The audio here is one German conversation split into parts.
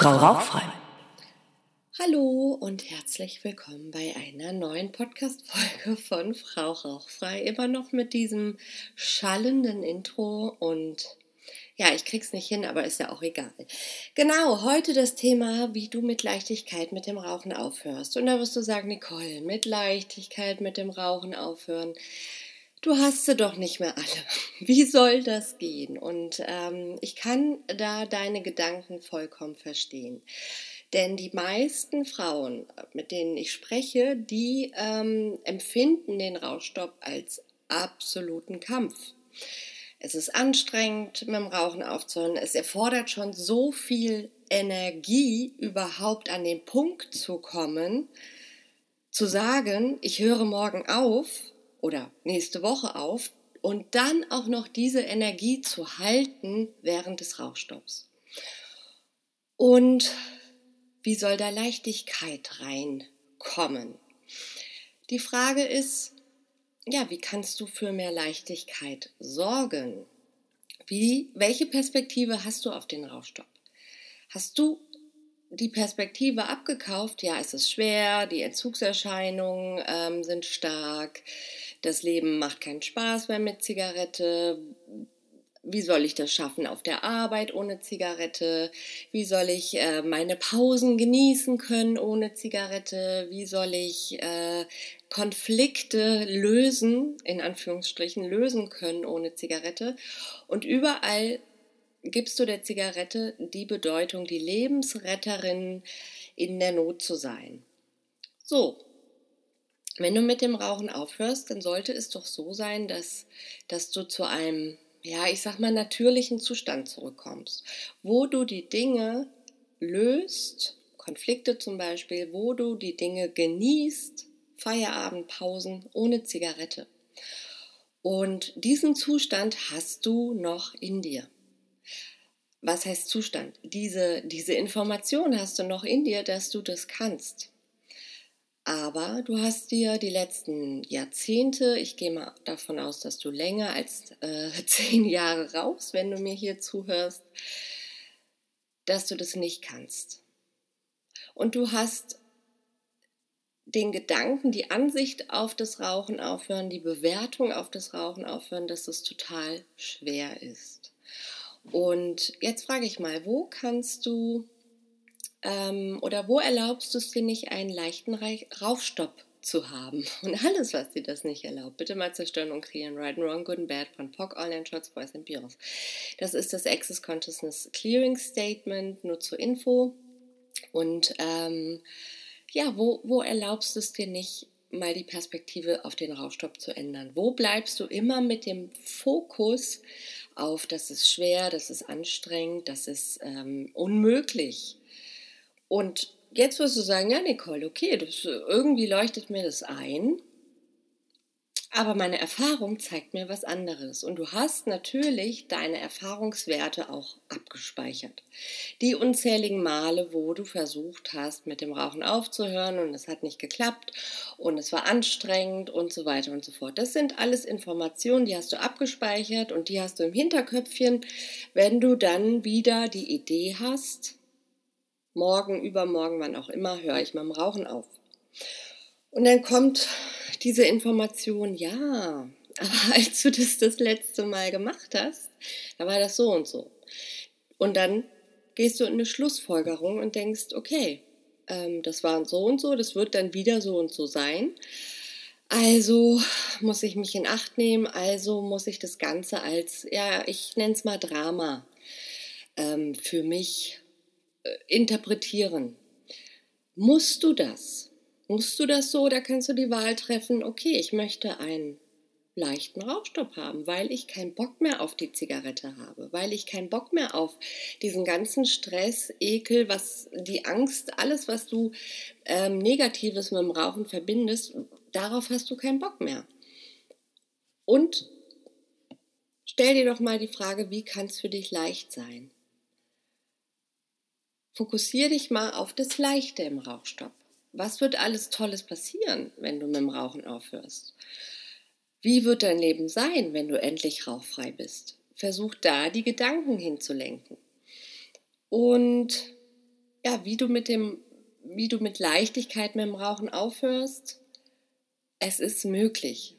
Frau Rauchfrei. Hallo und herzlich willkommen bei einer neuen Podcast-Folge von Frau Rauchfrei. Immer noch mit diesem schallenden Intro und ja, ich krieg's nicht hin, aber ist ja auch egal. Genau, heute das Thema, wie du mit Leichtigkeit mit dem Rauchen aufhörst. Und da wirst du sagen, Nicole, mit Leichtigkeit mit dem Rauchen aufhören. Du hast sie doch nicht mehr alle. Wie soll das gehen? Und ähm, ich kann da deine Gedanken vollkommen verstehen. Denn die meisten Frauen, mit denen ich spreche, die ähm, empfinden den Rauchstopp als absoluten Kampf. Es ist anstrengend, mit dem Rauchen aufzuhören. Es erfordert schon so viel Energie, überhaupt an den Punkt zu kommen, zu sagen, ich höre morgen auf oder nächste Woche auf und dann auch noch diese Energie zu halten während des Rauchstopps. Und wie soll da Leichtigkeit reinkommen? Die Frage ist, ja, wie kannst du für mehr Leichtigkeit sorgen? Wie, welche Perspektive hast du auf den Rauchstopp? Hast du die Perspektive abgekauft? Ja, es ist schwer, die Entzugserscheinungen ähm, sind stark, das Leben macht keinen Spaß mehr mit Zigarette. Wie soll ich das schaffen auf der Arbeit ohne Zigarette? Wie soll ich äh, meine Pausen genießen können ohne Zigarette? Wie soll ich äh, Konflikte lösen, in Anführungsstrichen, lösen können ohne Zigarette? Und überall gibst du der Zigarette die Bedeutung, die Lebensretterin in der Not zu sein. So, wenn du mit dem Rauchen aufhörst, dann sollte es doch so sein, dass, dass du zu einem, ja, ich sag mal, natürlichen Zustand zurückkommst, wo du die Dinge löst, Konflikte zum Beispiel, wo du die Dinge genießt, Feierabendpausen ohne Zigarette. Und diesen Zustand hast du noch in dir. Was heißt Zustand? Diese, diese Information hast du noch in dir, dass du das kannst. Aber du hast dir die letzten Jahrzehnte, ich gehe mal davon aus, dass du länger als äh, zehn Jahre rauchst, wenn du mir hier zuhörst, dass du das nicht kannst. Und du hast den Gedanken, die Ansicht auf das Rauchen aufhören, die Bewertung auf das Rauchen aufhören, dass es total schwer ist. Und jetzt frage ich mal, wo kannst du ähm, oder wo erlaubst du es dir nicht, einen leichten Raufstopp zu haben? Und alles, was dir das nicht erlaubt, bitte mal zerstören und kreieren. Right and Wrong, Good and Bad von POC, Online Shots, Boys and Bios. Das ist das Access Consciousness Clearing Statement, nur zur Info. Und ähm, ja, wo, wo erlaubst du es dir nicht, mal die Perspektive auf den Rauchstopp zu ändern? Wo bleibst du immer mit dem Fokus auf, das ist schwer, das ist anstrengend, das ist ähm, unmöglich? Und jetzt wirst du sagen, ja, Nicole, okay, das, irgendwie leuchtet mir das ein. Aber meine Erfahrung zeigt mir was anderes. Und du hast natürlich deine Erfahrungswerte auch abgespeichert. Die unzähligen Male, wo du versucht hast, mit dem Rauchen aufzuhören und es hat nicht geklappt und es war anstrengend und so weiter und so fort. Das sind alles Informationen, die hast du abgespeichert und die hast du im Hinterköpfchen, wenn du dann wieder die Idee hast, morgen, übermorgen, wann auch immer, höre ich mit dem Rauchen auf. Und dann kommt diese Information, ja, aber als du das das letzte Mal gemacht hast, da war das so und so. Und dann gehst du in eine Schlussfolgerung und denkst, okay, ähm, das war so und so, das wird dann wieder so und so sein. Also muss ich mich in Acht nehmen, also muss ich das Ganze als, ja, ich nenne es mal Drama, ähm, für mich äh, interpretieren. Musst du das? Musst du das so oder kannst du die Wahl treffen, okay, ich möchte einen leichten Rauchstopp haben, weil ich keinen Bock mehr auf die Zigarette habe, weil ich keinen Bock mehr auf diesen ganzen Stress, Ekel, was die Angst, alles, was du ähm, Negatives mit dem Rauchen verbindest, darauf hast du keinen Bock mehr. Und stell dir doch mal die Frage, wie kann es für dich leicht sein? Fokussier dich mal auf das Leichte im Rauchstopp. Was wird alles Tolles passieren, wenn du mit dem Rauchen aufhörst? Wie wird dein Leben sein, wenn du endlich rauchfrei bist? Versuch da die Gedanken hinzulenken. Und ja, wie du mit dem, wie du mit Leichtigkeit mit dem Rauchen aufhörst. Es ist möglich.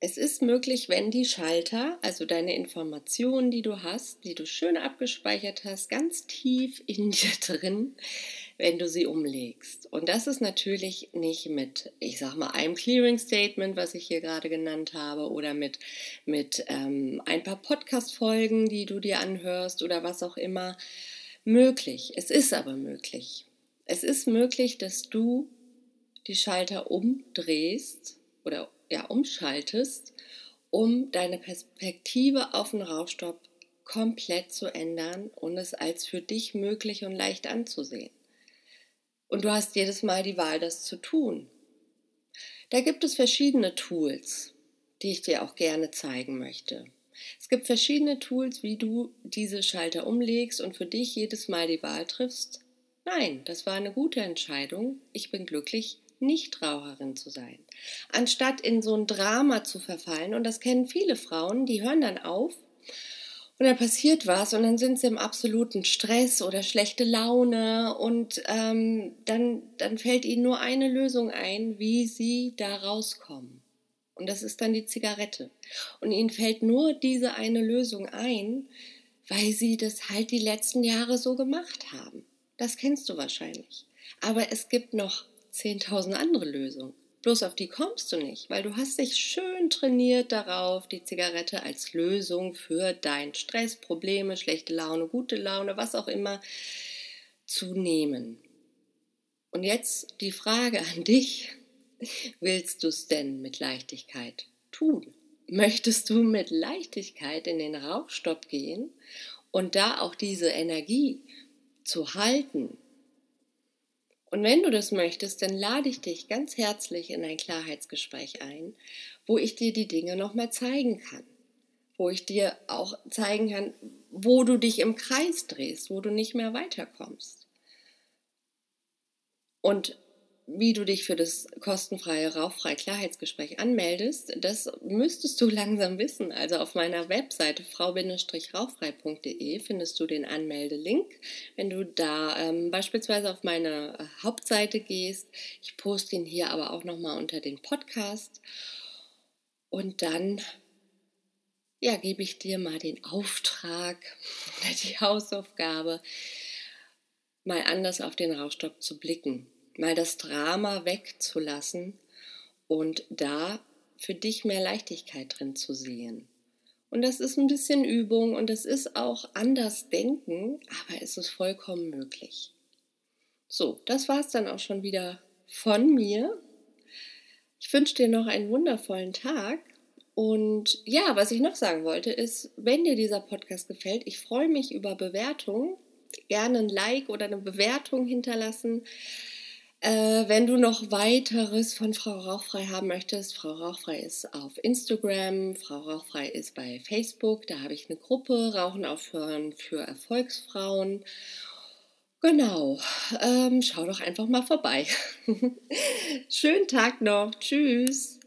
Es ist möglich, wenn die Schalter, also deine Informationen, die du hast, die du schön abgespeichert hast, ganz tief in dir drin, wenn du sie umlegst. Und das ist natürlich nicht mit, ich sag mal, einem Clearing Statement, was ich hier gerade genannt habe, oder mit, mit ähm, ein paar Podcast-Folgen, die du dir anhörst oder was auch immer möglich. Es ist aber möglich. Es ist möglich, dass du die Schalter umdrehst oder ja, umschaltest, um deine Perspektive auf den Rauchstopp komplett zu ändern und es als für dich möglich und leicht anzusehen. Und du hast jedes Mal die Wahl, das zu tun. Da gibt es verschiedene Tools, die ich dir auch gerne zeigen möchte. Es gibt verschiedene Tools, wie du diese Schalter umlegst und für dich jedes Mal die Wahl triffst. Nein, das war eine gute Entscheidung. Ich bin glücklich, Nichtraucherin zu sein. Anstatt in so ein Drama zu verfallen, und das kennen viele Frauen, die hören dann auf und dann passiert was und dann sind sie im absoluten Stress oder schlechte Laune und ähm, dann, dann fällt ihnen nur eine Lösung ein, wie sie da rauskommen. Und das ist dann die Zigarette. Und ihnen fällt nur diese eine Lösung ein, weil sie das halt die letzten Jahre so gemacht haben. Das kennst du wahrscheinlich. Aber es gibt noch 10.000 andere Lösungen. Bloß auf die kommst du nicht, weil du hast dich schön trainiert darauf, die Zigarette als Lösung für deinen Stress, Probleme, schlechte Laune, gute Laune, was auch immer zu nehmen. Und jetzt die Frage an dich, willst du es denn mit Leichtigkeit tun? Möchtest du mit Leichtigkeit in den Rauchstopp gehen und da auch diese Energie zu halten, und wenn du das möchtest, dann lade ich dich ganz herzlich in ein Klarheitsgespräch ein, wo ich dir die Dinge nochmal zeigen kann. Wo ich dir auch zeigen kann, wo du dich im Kreis drehst, wo du nicht mehr weiterkommst. Und wie du dich für das kostenfreie Rauchfrei Klarheitsgespräch anmeldest, das müsstest du langsam wissen. Also auf meiner Webseite frau-rauchfrei.de findest du den Anmeldelink. Wenn du da ähm, beispielsweise auf meine äh, Hauptseite gehst, ich poste ihn hier aber auch nochmal unter den Podcast und dann ja, gebe ich dir mal den Auftrag oder die Hausaufgabe, mal anders auf den Rauchstopp zu blicken mal das Drama wegzulassen und da für dich mehr Leichtigkeit drin zu sehen. Und das ist ein bisschen Übung und das ist auch anders denken, aber es ist vollkommen möglich. So, das war es dann auch schon wieder von mir. Ich wünsche dir noch einen wundervollen Tag. Und ja, was ich noch sagen wollte, ist, wenn dir dieser Podcast gefällt, ich freue mich über Bewertungen. Gerne ein Like oder eine Bewertung hinterlassen. Äh, wenn du noch weiteres von Frau Rauchfrei haben möchtest, Frau Rauchfrei ist auf Instagram, Frau Rauchfrei ist bei Facebook, da habe ich eine Gruppe, Rauchen aufhören für Erfolgsfrauen. Genau, ähm, schau doch einfach mal vorbei. Schönen Tag noch, tschüss.